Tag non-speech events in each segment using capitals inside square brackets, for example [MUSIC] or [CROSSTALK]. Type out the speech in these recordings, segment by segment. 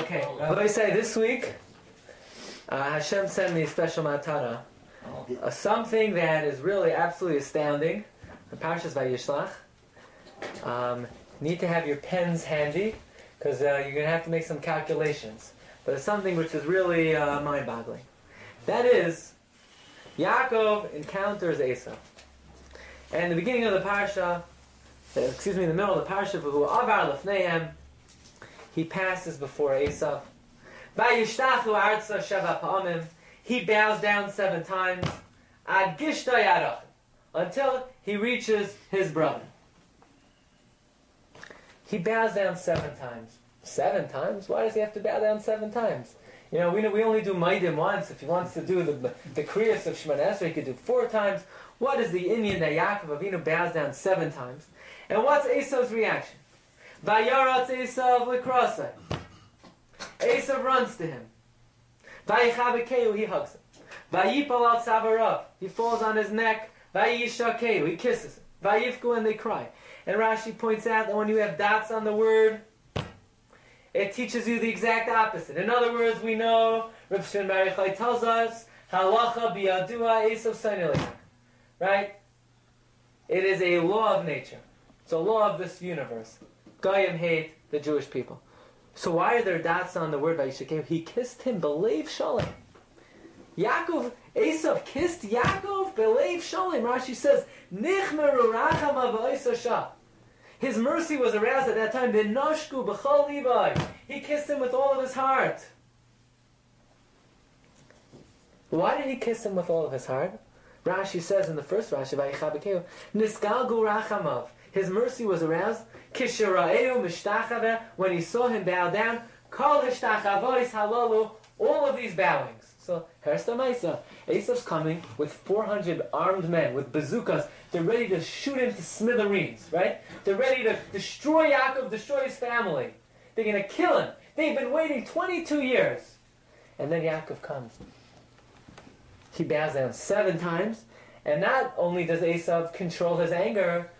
Okay, Rabbi say this week, uh, Hashem sent me a special matana. Uh, something that is really absolutely astounding. The Parshas Vayishlach. Um, need to have your pens handy because uh, you're going to have to make some calculations. But it's something which is really uh, mind-boggling. That is, Yaakov encounters Esau. And in the beginning of the parsha, uh, excuse me, in the middle of the parsha, who avar lefneim, he passes before pa'amim. He bows down seven times. Until he reaches his brother. He bows down seven times. Seven times? Why does he have to bow down seven times? You know, we, we only do Maidim once. If he wants to do the, the Kriyas of Shemana Esrei, he could do four times. What is the inyan that Yaakov Avinu bows down seven times? And what's Esau's reaction? Vayaratz Esav likrasai. Esav runs to him. Vayichabekeu, he hugs him. Vayipal al tzavarav, he falls on his neck. Vayishakeu, he kisses him. Vayifku, and they cry. And Rashi points out that when you have dots on the word, it teaches you the exact opposite. In other words, we know Reb Shimon Bar tells us halacha biyadua esav sainelech. Right? It is a law of nature. It's a law of this universe. Goyim hate the Jewish people. So why are there dots on the word Vayishakev? He kissed him, believe Shalom. Yaakov, Esav kissed Yaakov, believe Shalom. Rashi says, Nichmeru racham His mercy was aroused at that time. V'noshku b'chol. He kissed him with all of his heart. Why did he kiss him with all of his heart? Rashi says in the first Rashi, Nisgalgu rachamav. His mercy was aroused. Kisharaeu mishtachave, when he saw him bow down, kol hishtachavois halalu, all of these bowings. So, Hersta Maisa, Esav's coming with 400 armed men, with bazookas. They're ready to shoot him to smithereens, right? They're ready to destroy Yaakov, destroy his family. They're going to kill him. They've been waiting 22 years. And then Yaakov comes. He bows down seven times. And not only does Esav control his anger,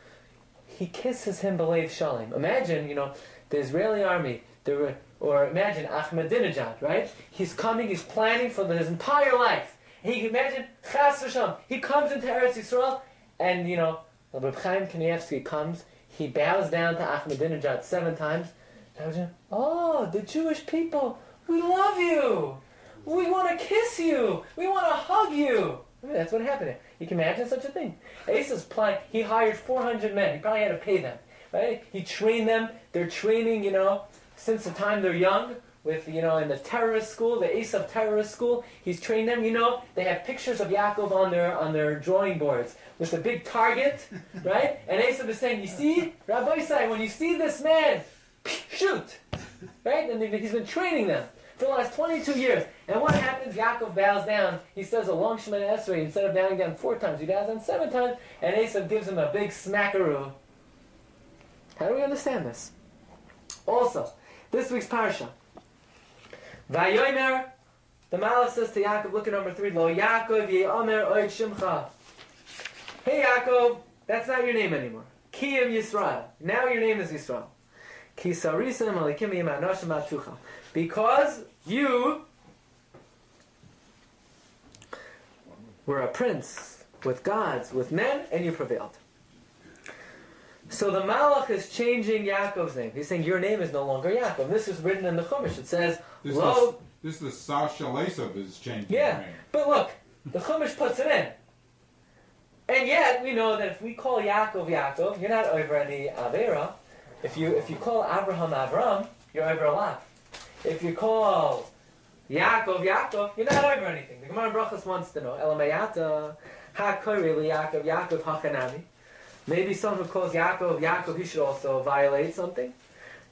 he kisses him believe shalom. Imagine, you know, the Israeli army, the, or imagine Ahmadinejad, right? He's coming, he's planning for his entire life. He imagine Chas v'sham. He comes into Eretz Yisrael, and you know, Reb Chaim Kanievsky comes. He bows down to Ahmadinejad seven times. Oh, the Jewish people, we love you. We want to kiss you. We want to hug you. I mean, that's what happened. You can imagine such a thing. Asa's plan, he hired 400 men. He probably had to pay them. Right? He trained them. They're training, you know, since the time they're young with, you know, in the terrorist school, the Esav terrorist school. He's trained them, you know. They have pictures of Yaakov on their, on their drawing boards with a big target, [LAUGHS] right? And Esav is saying, you see, Rabbi Isai, when you see this man, shoot. Right? And he's been training them for the last 22 years. And what happens? Yaakov bows down. He says a long Shemana Esrei. Instead of bowing down four times, he bows down seven times. And Esav gives him a big smackaroo. How do we understand this? Also, this week's parsha. Vayomer, the Malach says to Yaakov, look at number three, Lo Yaakov Ye'omer Oid Shimcha. Hey Yaakov, that's not your name anymore. Kiyim Yisrael. Now your name is Yisrael. Because you were a prince with gods, with men, and you prevailed. So the Malach is changing Yaakov's name. He's saying your name is no longer Yaakov. This is written in the Chumash. It says, This Lo. is this is Sar Shalesav is changing Yeah, but look, the Chumash puts it in. And yet, we know that if we call Yaakov Yaakov, you're not over any Avera. If you if you call Abraham Avram, you're over a lot. If you call Yaakov Yaakov, you're not over anything. The Gemara Brachas wants to know, Elamayata, Ha-Kori Yaakov Yaakov Hachanami. Maybe someone who calls Yaakov Yaakov, he should also violate something.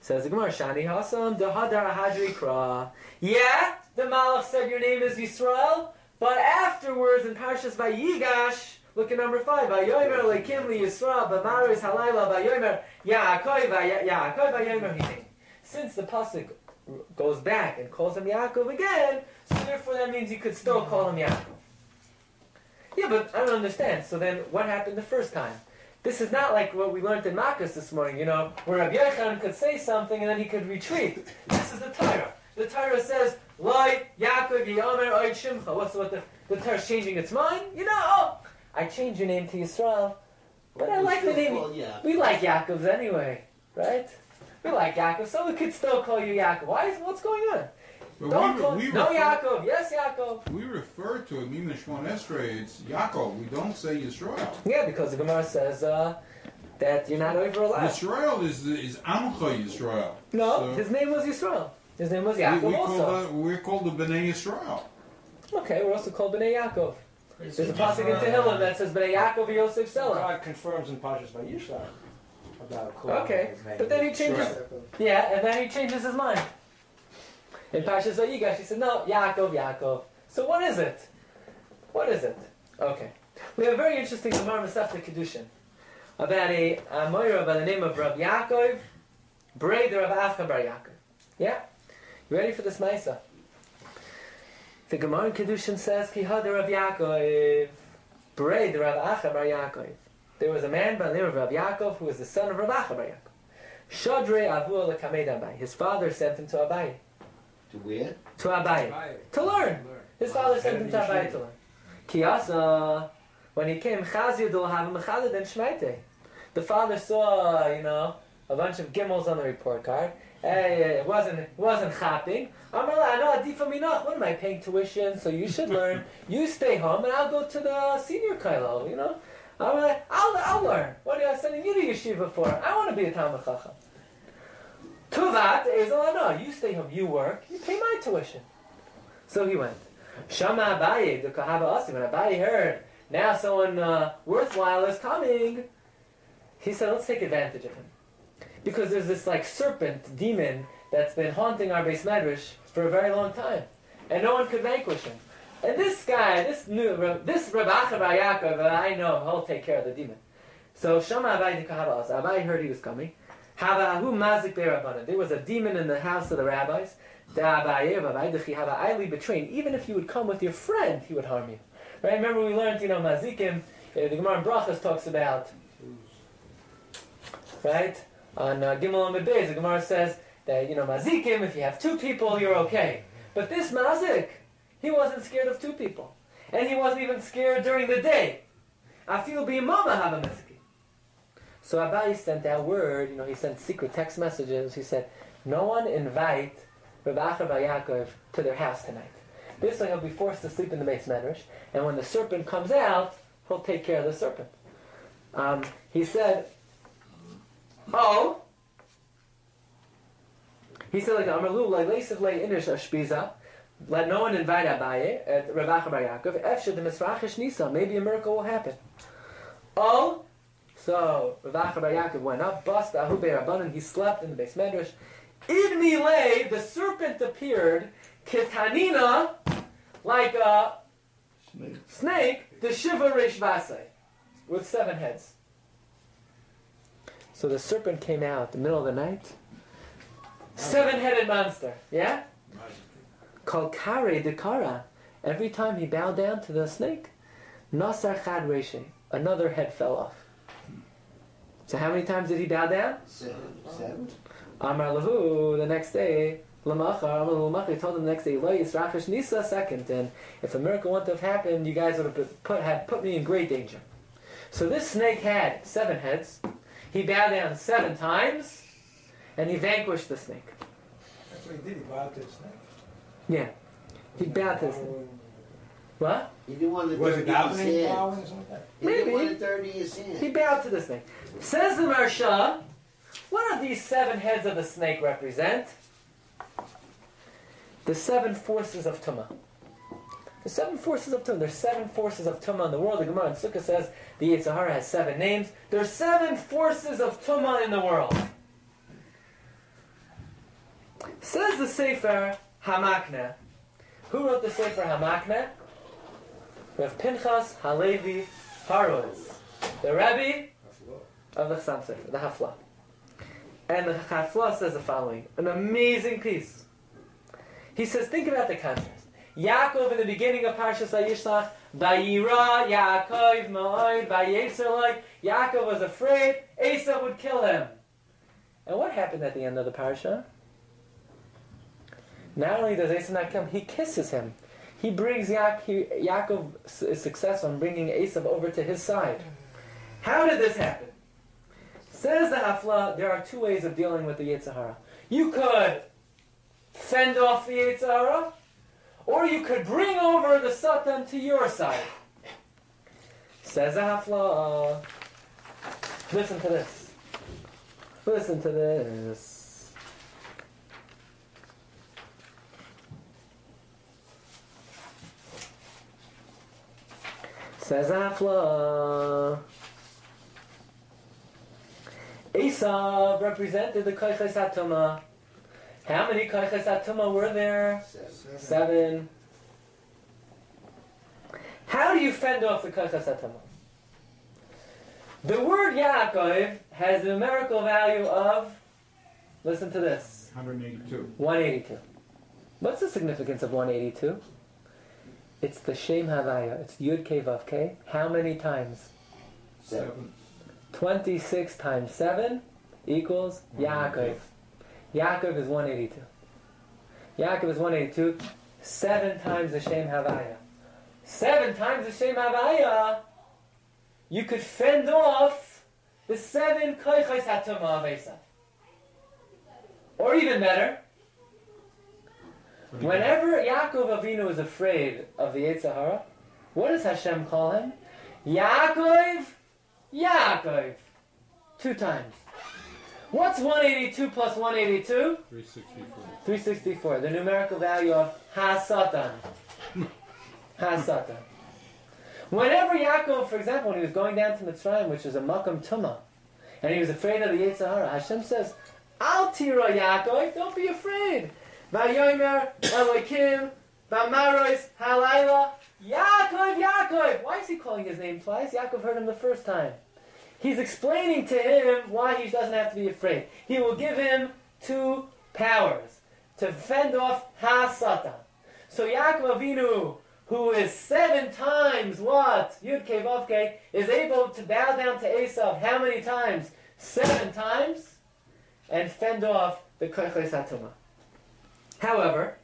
Says the Gemara, Shani Hasam, Dehadar Hadri Kra. Yeah, the Malach said your name is Yisrael, but afterwards in Parshas Vayigash, look at number five, Vayomer Lekim Li Yisrael, Bamaris Halayla, Vayomer Yaakov, Vayomer. Since the Pasuk goes back and calls him Yaakov again, so therefore that means you could still call him Yaakov. Yeah, but I don't understand. So then what happened the first time? This is not like what we learned in Makkas this morning, you know, where Rabbi Yechon could say something and then he could retreat. This is the Torah. The Torah says, Loi Yaakov Yomer Oid Shimcha. What's what the the Torah's changing its mind? You know, oh, I changed your name to Yisrael, but I like the name. Well, yeah. We like Yaakov's anyway, right? We like Yaakov, so we could still call you Yaakov. Why? Is, what's going on? But Don't we, call we no refer, Yaakov. Yes, Yaakov. We refer to it, Mina Shmon Esrei, it's Yaakov. We don't say Yisrael. Yeah, because the Gemara says uh, that you're not over allowed. Yisrael is is Amcha Yisrael. No, So- his name was Yisrael. His name was We, Yaakov we call also. that, we're called the Bnei Yisrael. Okay, we're also called Bnei Yaakov. There's a pasuk in Tehillim that says Bnei Yaakov Yosef Selah. God confirms in Pashas Vayishlach about Okay, but then he changes. Yeah, and then he changes his mind. In Parshas Vayigash, he said, "No, Yaakov, Yaakov." So what is it? What is it? Okay, we have a very interesting Gemara Masechta Kedushin about a Amoira by the name of Rav Yaakov, brother of Acha Bar Yaakov. Yeah, you ready for this Maisa? The Gemara in Kedushin says, "Ki hader Rav Yaakov, Breder of Acha Bar Yaakov." There was a man by the name of Rav Yaakov who was the son of Rav Acha Bar Yaakov. Shadre Avu Lekamed Abai. His father sent him to Abai. To where? To Abai. To learn. His father sent him to Abai to learn. Kiyasa, when he came, Chazir Dul Havim Mechalid and Shmeite. The father saw, you know, a bunch of gimmels on the report card. Hey, it wasn't, it wasn't chapping. Amrla, I know Adifa Minach. What am I paying tuition? So you should learn. You stay home and I'll go to the senior Kailo, you know? I'm like, I'll, I'll learn. What are you sending you to yeshiva for? I want to be a Talmud Chacham. To that, Ezel, no, you stay home, you work, you pay my tuition. So he went. Shama Abaye, the Kahaba Asim, when Abaye heard, now someone uh, worthwhile is coming, he said, let's take advantage of him. Because there's this like serpent, demon, that's been haunting our base medrash for a very long time. And no one could vanquish him. And this guy, this new, this Rabbi Yaakov, uh, I know, he'll take care of the demon. So Shama Kahaba Asim, Abaye heard he was coming. Havahu mazik be'rabbanan. There was a demon in the house of the rabbis. Betraying. Even if you would come with your friend, he would harm you. Right? Remember we learned, you know, mazikim. uh, The Gemara in Brachas talks about. Right on uh, Gimel and Beis, the Gemara says that you know mazikim. If you have two people, you're okay. But this mazik, he wasn't scared of two people, and he wasn't even scared during the day. Feel be mama have a mizki. So Abai sent that word, you know, he sent secret text messages. He said, no one invite Rabbi Acha Yaakov to their house tonight. This way he'll be forced to sleep in the base medrash, and when the serpent comes out, he'll take care of the serpent. Um, he said, oh, he said like Amarlu, like Leisav Le Inish Ashpiza, let no one invite Abaye at Acha Bar Yaakov, Efsha the Misrachish Nisa, maybe a miracle will happen. Oh, so Rav Acha Bar Yaakov went up, bust Ahu Rabbanan, he slept in the base medrash. In Milay, the serpent appeared, Kitanina, like a snake, the Shiva Rish Vasei, with seven heads. So the serpent came out in the middle of the night. Seven headed monster, yeah? Called Kare de Kara. Every time he bowed down to the snake, Nasar Chad Reshe, another head fell off. So how many times did he bow down? Seven. Seven. Amar Lahu, the next day, Lamachar, Amar Lamachar, he told him the next day, Lo Yisrachish Nisa second, and if a miracle wouldn't have happened, you guys would have put- put, had put me in great danger. So this snake had seven heads. He bowed down seven times, and he vanquished the snake. That's what he did. He bowed to the snake. Yeah. He bowed to. What? He didn't want to Was it dirty his davening, or something? He didn't Maybe. want to dirty his hands. He bowed to the snake. Says the Maharsha, what do these seven heads of the snake represent? The seven forces of Tumah. The seven forces of Tumah. There's seven forces of Tumah in the world. The Gemara in Sukkah says the Yitzhahara has seven names. There's seven forces of Tumah in the world. Says the Sefer Hamakne. Who wrote the Sefer Hamakne? Rav Pinchas Halevi Haroz. The Rabbi of the Sam Sefer, the Hafla. And the Hafla says the following, an amazing piece. He says, think about the contrast. Yaakov in the beginning of Parshas Vayishlach, Vayira Yaakov Ma'oid Vayetzerloi. Yaakov was afraid Esau would kill him. And what happened at the end of the parsha? Not only does Esav come, he kisses him. He brings Ya- he, Yaakov s- is successful in bringing Esav over to his side. How did this happen? Says the Hafla, there are two ways of dealing with the Yitzhara. You could fend off the Yitzhara, or you could bring over the Satan to your side. Says the Hafla, uh, listen to this. Listen to this. Says Afla. Esav represented the Koiches Atuma. How many Koiches Atuma were there? Seven. Seven. How do you fend off the Koiches Atuma? The word Yaakov has a numerical value of, listen to this, 182. 182. What's the significance of 182? It's the Shem Havaya. It's Yud K Vav K. How many times? Seven. 26 times 7 equals Yaakov. Yaakov is 182. Yaakov is 182. 7 times the Shem Havaya. 7 times the Shem Havaya, you could fend off the 7 Koichais Hatuma of Or even better, Whenever Yaakov Avinu is afraid of the Yitzhahara, what does Hashem call him? Yaakov, Yaakov. Two times. What's 182 plus 182? 364. 364. The numerical value of Ha-Satan. [LAUGHS] Ha-Satan. Whenever Yaakov, for example, when he was going down to Mitzrayim, which is a Makam Tumah, and he was afraid of the Yitzhahara, Hashem says, Al tira Yaakov, don't be afraid. Vayomer Elokim Vamarois Halayla Yaakov Yaakov. Why is he calling his name twice? Yaakov heard him the first time. He's explaining to him why he doesn't have to be afraid. He will give him two powers to fend off Ha-Satan. So Yaakov Avinu, who is seven times what? Yud Kei is able to bow down to Esav how many times? Seven times, and fend off the Koiches Hatuma. However,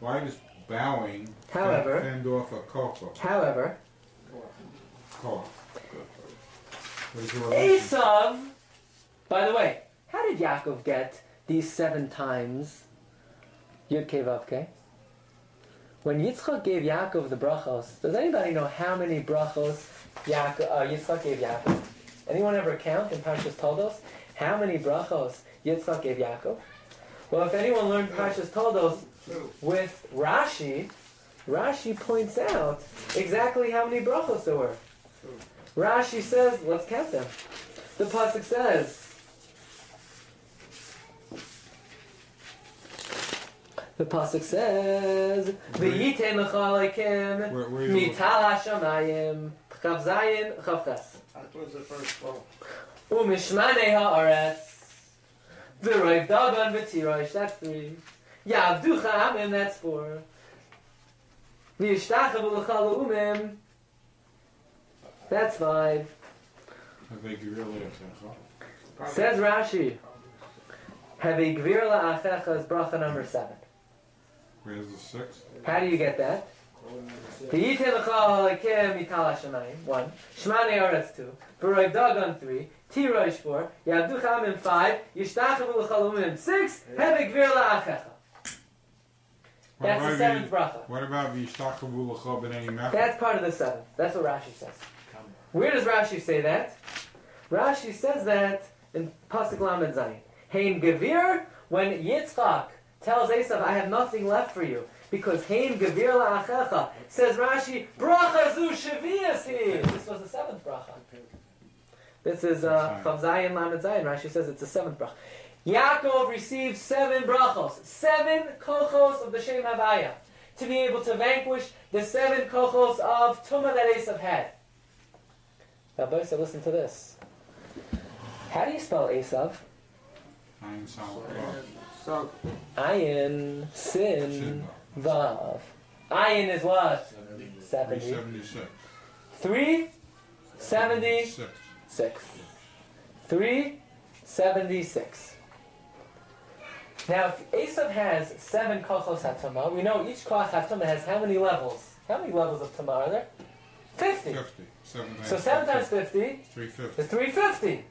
Why does bowing However- fend off a coco? however, Cough. Esav, by the way, how did Yaakov get these seven times Yud Kei Vav Kei? When Yitzchak gave Yaakov the brachos, does anybody know how many brachos Yaakov, uh, Yitzchak gave Yaakov? Anyone ever count in Parshas Toldos? How many brachos Yitzchak gave Yaakov? Well, if anyone learned Parshas Toldos with Rashi, Rashi points out exactly how many brachos there were. Rashi says, let's count them. The pasuk says, the pasuk says, "V'yitem l'chalekim Where, where you mital hashamayim chav zayin chav ches That was the first one. u'mishmanei haaretz v'roiv dagon v'tirosh." That's three. Yavducha amim. That's four. V'yishtachavu l'chal umim. That's five. I think you really. Says Rashi, have a gvir la'achecha is bracha number seven. Where's the sixth? How do you get that? V'yite l'chal halakim mital hashemayim, one. Shmane aretz, two. V'roiv dagon, three. Tirosh, four. Yavdu chamim, five. Yishtachavu L'chalumim six. Have a gvir la'achecha. That's the seventh the- bracha. What about Vishtachavu l'cha b'nei mechel? That's part of the seventh. That's what Rashi says. Where does Rashi say that? Rashi says that in Pasuk Lamed Zayin. Hein Gevir, when Yitzchak tells Esav, I have nothing left for you, because Hein Gevir la'achecha, says Rashi, Bracha zu shavias. This was the seventh bracha. This is uh, Chav Zayin Lamed Zayin. Rashi says it's the seventh bracha. Yaakov received seven brachos, seven kochos of the Shem Havaya, to be able to vanquish the seven kochos of Tumah that Esav had. Rabbi said, listen to this. How do you spell Esav? Nine solid Ayin, Sin, Sin. Vav. Ayin is what? Three 70. seventy-six. 376. Six. 376. Now, if Esav has seven kochos hatama, we know each koch hatama has how many levels? How many levels of tama are there? Fifty. Fifty. Seven. So seven times fifty Three fifty. is three fifty.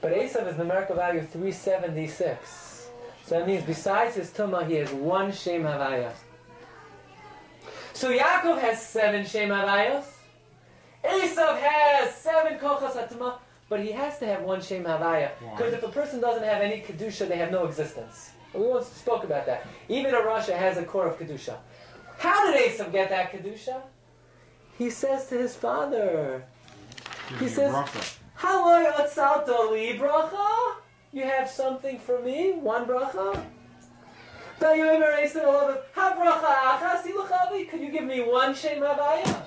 But Esav is numerical value three seventy six. So that means besides his tuma, he has one shem havaya. So Yaakov has seven shem havayos. Esav has seven kochos hatama, but he has to have one shem havaya. Because if a person doesn't have any kedusha, they have no existence. We once spoke about that. Even a Russia has a core of kedusha. How did Esav get that kedusha? He says to his father, Give He says-. Hello, Yotzalto li bracha? You have something for me? One bracha? Vayomer Esav Olav, Ha bracha achas iluchavi? Could you give me one Shem Havaya?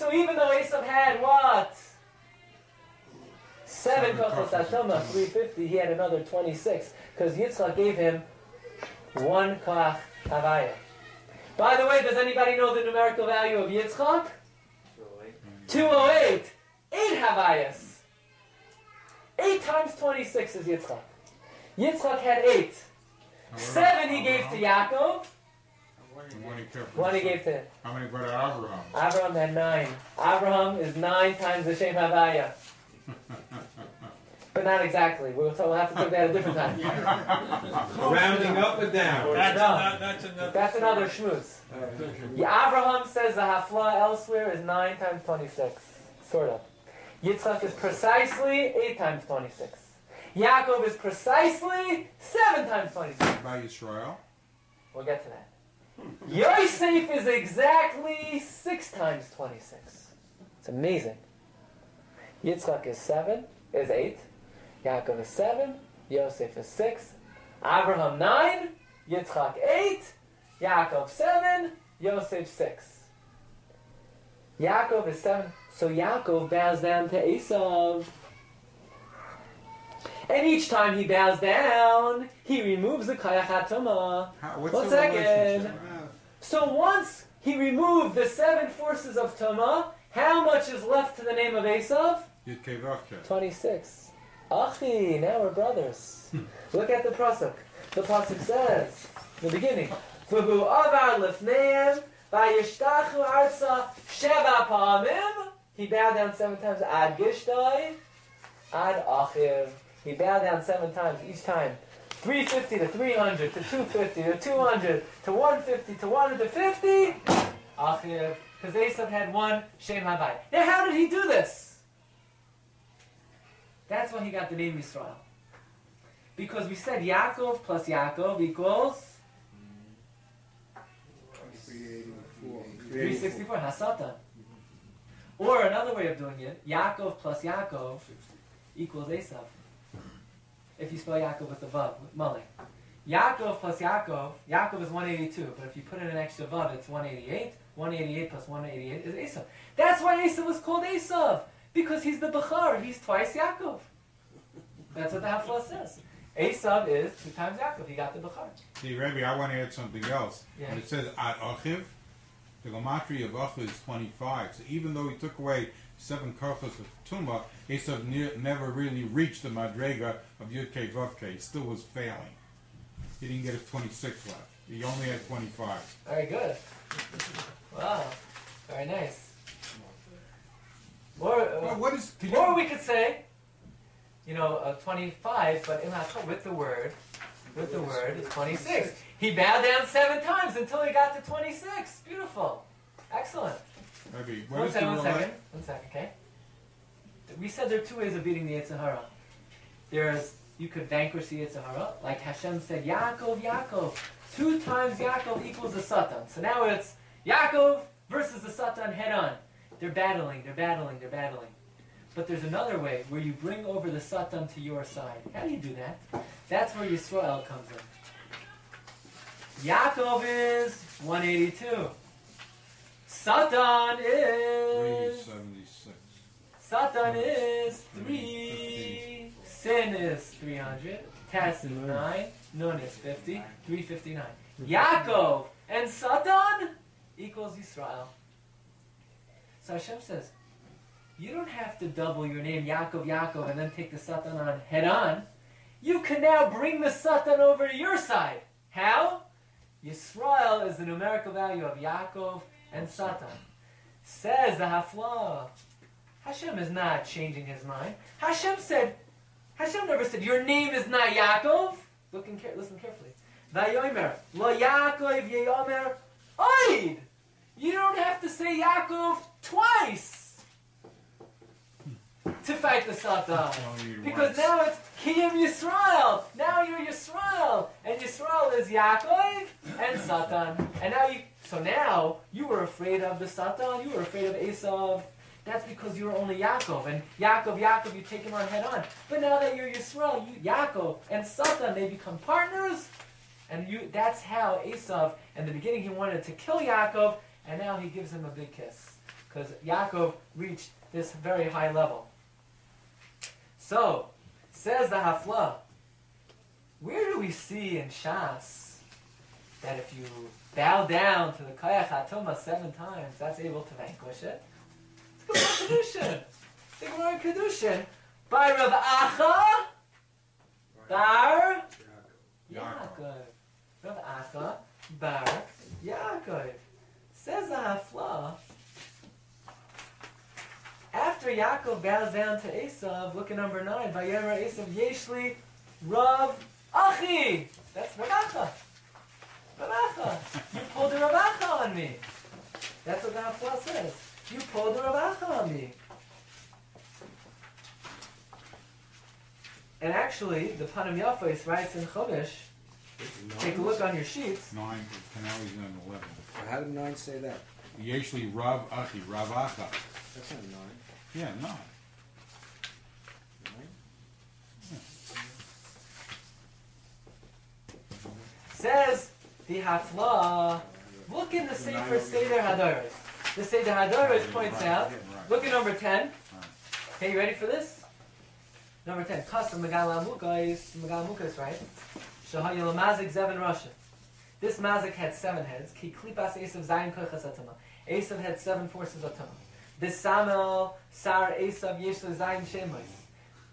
So even though Esav had what? Seven Seven atama, atama. 350, he had another 26, because Yitzchak gave him one koch Havaya. By the way, does anybody know the numerical value of Yitzchak? 208. 8 Havayas. 8 times 26 is Yitzchak. Yitzchak had 8. 7 he gave to? Yaakov, And One he kept for 1 he himself. gave to How many brought Abraham? Abraham had 9. Abraham is 9 times the Shem Havaya. [LAUGHS] But not exactly. We'll, we'll have to take that a different time. [LAUGHS] Rounding up and down? That's, No. not, that's another. That's another schmooze. Yeah, Abraham says the hafla elsewhere is 9 times 26. Sort of. Yitzchak is precisely 8 times 26. Yaakov is precisely 7 times 26. By Yisrael. We'll get to that. Yosef is exactly 6 times 26. It's amazing. Yitzchak is 7, is 8. Yaakov is 7. Yosef is 6. Abraham 9. Yitzchak 8. Yaakov 7. Yosef 6. Yaakov is 7. So Yaakov bows down to Esav. And each time he bows down, he removes the Kayach HaTamah. How, what's One second. Relationship? So once he removed the seven forces of Tama, how much is left to the name of Esav? Yud Kei Vav Kei. 26. Achi, now we're brothers. Hmm. Look at the Pasuk. The Pasuk says, the beginning, V'hu avar lefneim, v'yishtachu arza sheva pa'amim. He bowed down seven times, ad gishtoi, ad achiv. He bowed down seven times each time. 350 to 300 to 250 to 200 to 150 to 150. Achiv. Because Esav had one Shem Havai. Now, how did he do this? That's why he got the name Yisrael. Because we said Yaakov plus Yaakov equals 364, Hasatan. Or another way of doing it, Yaakov plus Yaakov equals Esav. If you spell Yaakov with the Vav, with Malik. Yaakov plus Yaakov, Yaakov is 182, but if you put in an extra Vav, it's 188. 188 plus 188 is Esav. That's why Esav was called Esav, because he's the Bechar, he's twice Yaakov. That's what the Hafla says. Esav is two times Yaakov, he got the Bechar. See, Rebbe, I want to add something else. Yeah. When it says Ad Achiv, the gematria of Achiv is 25. So even though he took away seven kochos of Tumah, Esav ne- never really reached the Madrega of Yud Kei Vav He still was failing. He didn't get his 26 left. He only had 25. Very good. Wow. Very nice. Or, Well, uh, what is... Can or you, we could say, you know, uh, 25, but in with the word, with the word is 26. He bowed down seven times until he got to 26. Beautiful. Excellent. What One second, one second. One second, okay? We said there are two ways of beating the Yitzhahara. There's, you could vanquish the Yitzhahara, like Hashem said, Yaakov, Yaakov. Two times Yaakov equals the Satan. So now it's Yaakov versus the Satan head on. They're battling, they're battling, they're battling. But there's another way where you bring over the Satan to your side. How do you do that? That's where Yisrael comes in. Yaakov is 182. Satan is 376. Satan is 3. Sin is 300. Tess is 9. Nun is 50. 359. Yaakov and Satan equals Israel. So Hashem says, you don't have to double your name, Yaakov, Yaakov, and then take the Satan on head on. you can now bring the Satan over to your side. How? Yisrael is the numerical value of Yaakov and Satan. Says the Hafla. Hashem is not changing his mind. Hashem said, Hashem never said, your name is not Yaakov. Looking care- listen carefully. Vayomer, lo Yaakov yeyomer oid. You don't have to say Yaakov twice to fight the Satan. [LAUGHS] Because once. now it's Kiyim Yisrael. Now you're Yisrael, and Yisrael is Yaakov and Satan. And now you, so now you were afraid of the Satan. You were afraid of Esav. That's because you were only Yaakov, and Yaakov, Yaakov, you take him on head on. But now that you're Yisrael, you Yaakov and Satan, they become partners, and you. That's how Esav. In the beginning, he wanted to kill Yaakov, and now he gives him a big kiss because Yaakov reached this very high level. So, says the Hafla, where do we see in Shas that if you bow down to the Kayach HaToma seven times, that's able to vanquish it? It's Kedushin. The Gemara Kedushin. By Rav Acha, Bar Yaakov. Rav Acha, Bar Yaakov. Says the Hafla, after Yaakov bows down to Esav, look at number 9. Vayemer Esav Yeshli Rav Achi. That's Rav Acha. Rav Acha. You pulled the Rav Acha on me. That's what the Hafla says. You pulled the Rav Acha on me. And actually, the Panim Yafos writes in Chodesh, take a look on your sheets. Nine, Canali's on eleven. How did nine say that? Yeshli Rav Achi, Rav Acha. That's not nine. Yeah, no. Nine? Says the Hafla, look in the Sefer Seder Hadoros. The Seder Hadoros points out, look at number 10. Okay, you ready for this? Number 10. Custom Megala Mukais, Megala Mukais, right? Shahayil Mazik Zevin Russia. This Mazik had seven heads. Ki Klipas Esav Zayin Kochas Atama. Esav had seven forces Atama. This Samel Sar Esav Yeshla Zayin Shemois.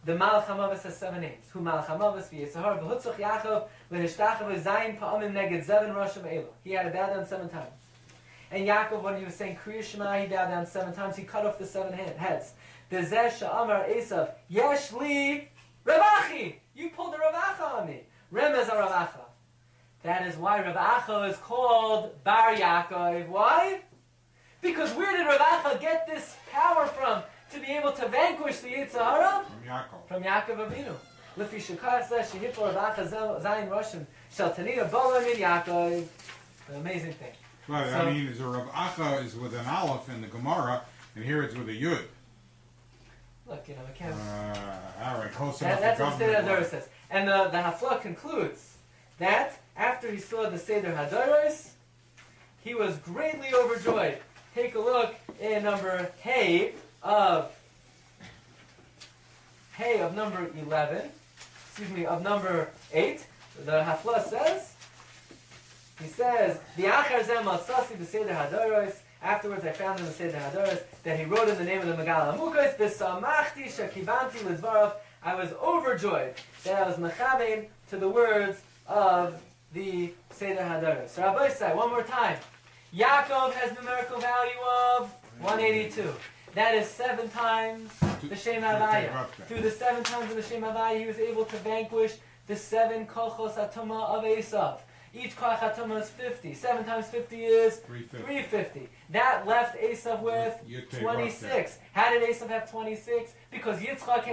The Malach has seven names. Hu Malach v'Yitzhahar v'Hutzach Yaakov v'Nishtachah v'Zayin Pa'amim Neged Zevin Roshim Elo. He had to bow down seven times. And Yaakov, when he was saying Kriya Shema, he bowed down seven times. He cut off the seven heads. The Zeh Sha'amar Esav Yesh Li Ravachi. You pulled the Ravacha on me. Remez Ravacha. That is why Ravacha is called Bar Yaakov. Why? Because where did Ravacha get this power from to be able to vanquish the Yitzhahara? From Yaakov. From Yaakov Avinu. Lifi Shekar says, Shehipor Ravacha Zayin Roshim, Shaltanina Bola Min Yaakov. An amazing thing. Right, So- I mean, is a Rav Acha is with an Aleph in the Gemara, and here it's with a Yud. Look, you know, we Uh, can't. all right, close That, enough. that's what the Seder Hadoros says. And the, the Hafla concludes that after he saw the Seder Hadoros, he was greatly overjoyed. Take a look in number Hey of Hey of number 11, excuse me, of number 8. The Hafla says, he says, the Achar. Afterwards, I found in the Seder that he wrote in the name of the Megala Amukos, B'samachti shakibanti lizvarov. I was overjoyed that I was mechabein to the words of the Seder Hadoros. So Rabbi say one more time. Yaakov has numerical value of 182. That is seven times the Shem Havaya. Through the seven times of the Shem Havaya, he was able to vanquish the seven kochos atoma of Esav. Each koch atoma is 50. Seven times 50 is 350. 350. That left Esav with 26. How did Esav have 26? Because Yitzchak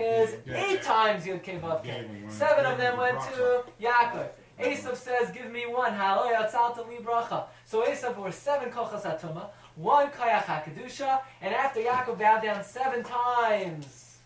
Yeah. eight times Yud Kei Vav Gave Kei. him one. Seven of them went to Yaakov. Esav says, "Give me one." Halo yatzalta li bracha. So Esav were seven kochas atuma, one kayach hakadusha, and after Yaakov bowed down seven times,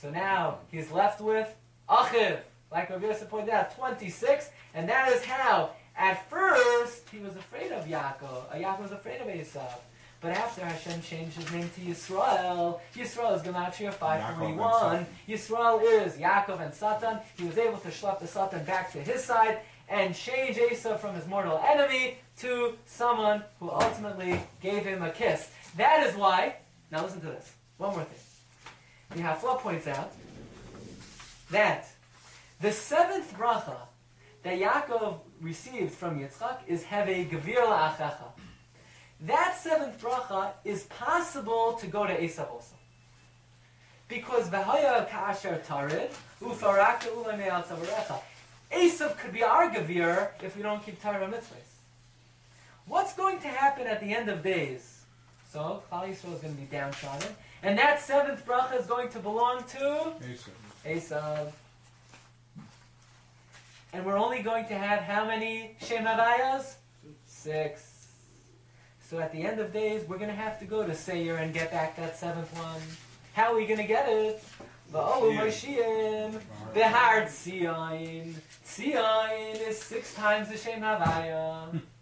so now he's left with achiv, like Rabbi Yosef pointed out, twenty-six, and that is how. At first, he was afraid of Yaakov. Uh, Yaakov was afraid of Esav. But after Hashem changed his name to Yisrael, Yisrael is Gematria 541. Yisrael is Yaakov and Satan. He was able to schlep the Satan back to his side and change Asa from his mortal enemy to someone who ultimately gave him a kiss. That is why, now listen to this. One more thing. The Hafla points out that The seventh bracha that Yaakov received from Yitzchak is have a gevir la'achecha. That seventh bracha is possible to go to Esav also. Because v'haya ka'asher tarid, ufaraka ulamei al. Esav could be our gevir if we don't keep Torah mitzvahs. What's going to happen at the end of days? So, Klal Yisrael is going to be downtrodden. And that seventh bracha is going to belong to Esav. And we're only going to have how many Shem Havayas? Six. So at the end of days, we're going to have to go to Seir and get back that seventh one. How are we going to get it? Behar Tzion. Tzion is six times the Shem Havaya. [LAUGHS]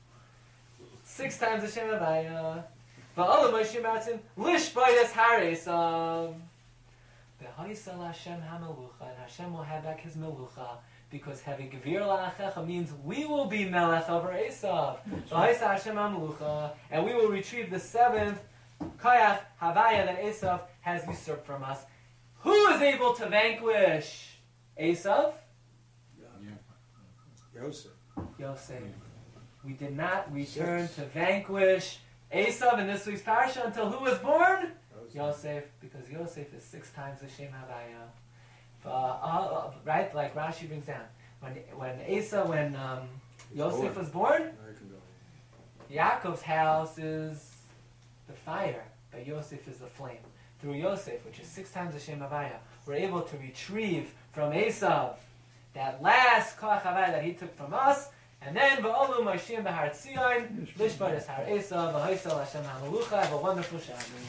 Six times the Shem Havaya. Va'olu Moshiim Atzim. Lishbayas Haresav. V'haisal Hashem HaMelucha. And Hashem will have back his Melucha. Because having Gevir La'achecha means we will be Melech over Esav. V'haisal Hashem HaMelucha. And we will retrieve the seventh Kayach Havaya that Esav has usurped from us. Who is able to vanquish Esav? Yosef. Yosef. We did not return to vanquish Esav in this week's parasha until who was born? Yosef, because Yosef is six times the Shem Havaya. Uh, uh, right, like Rashi brings down. When when Asa, when um, Yosef was born, Yaakov's house is the fire, but Yosef is the flame. Through Yosef, which is six times the Shem Havaya, we're able to retrieve from Esav that last Koach Havaya that he took from us, and then Va'olu Moshiim Behar Tzion, Lishbar Har Esav, V'haisel Hashem HaMelucha, have a wonderful Shabbat.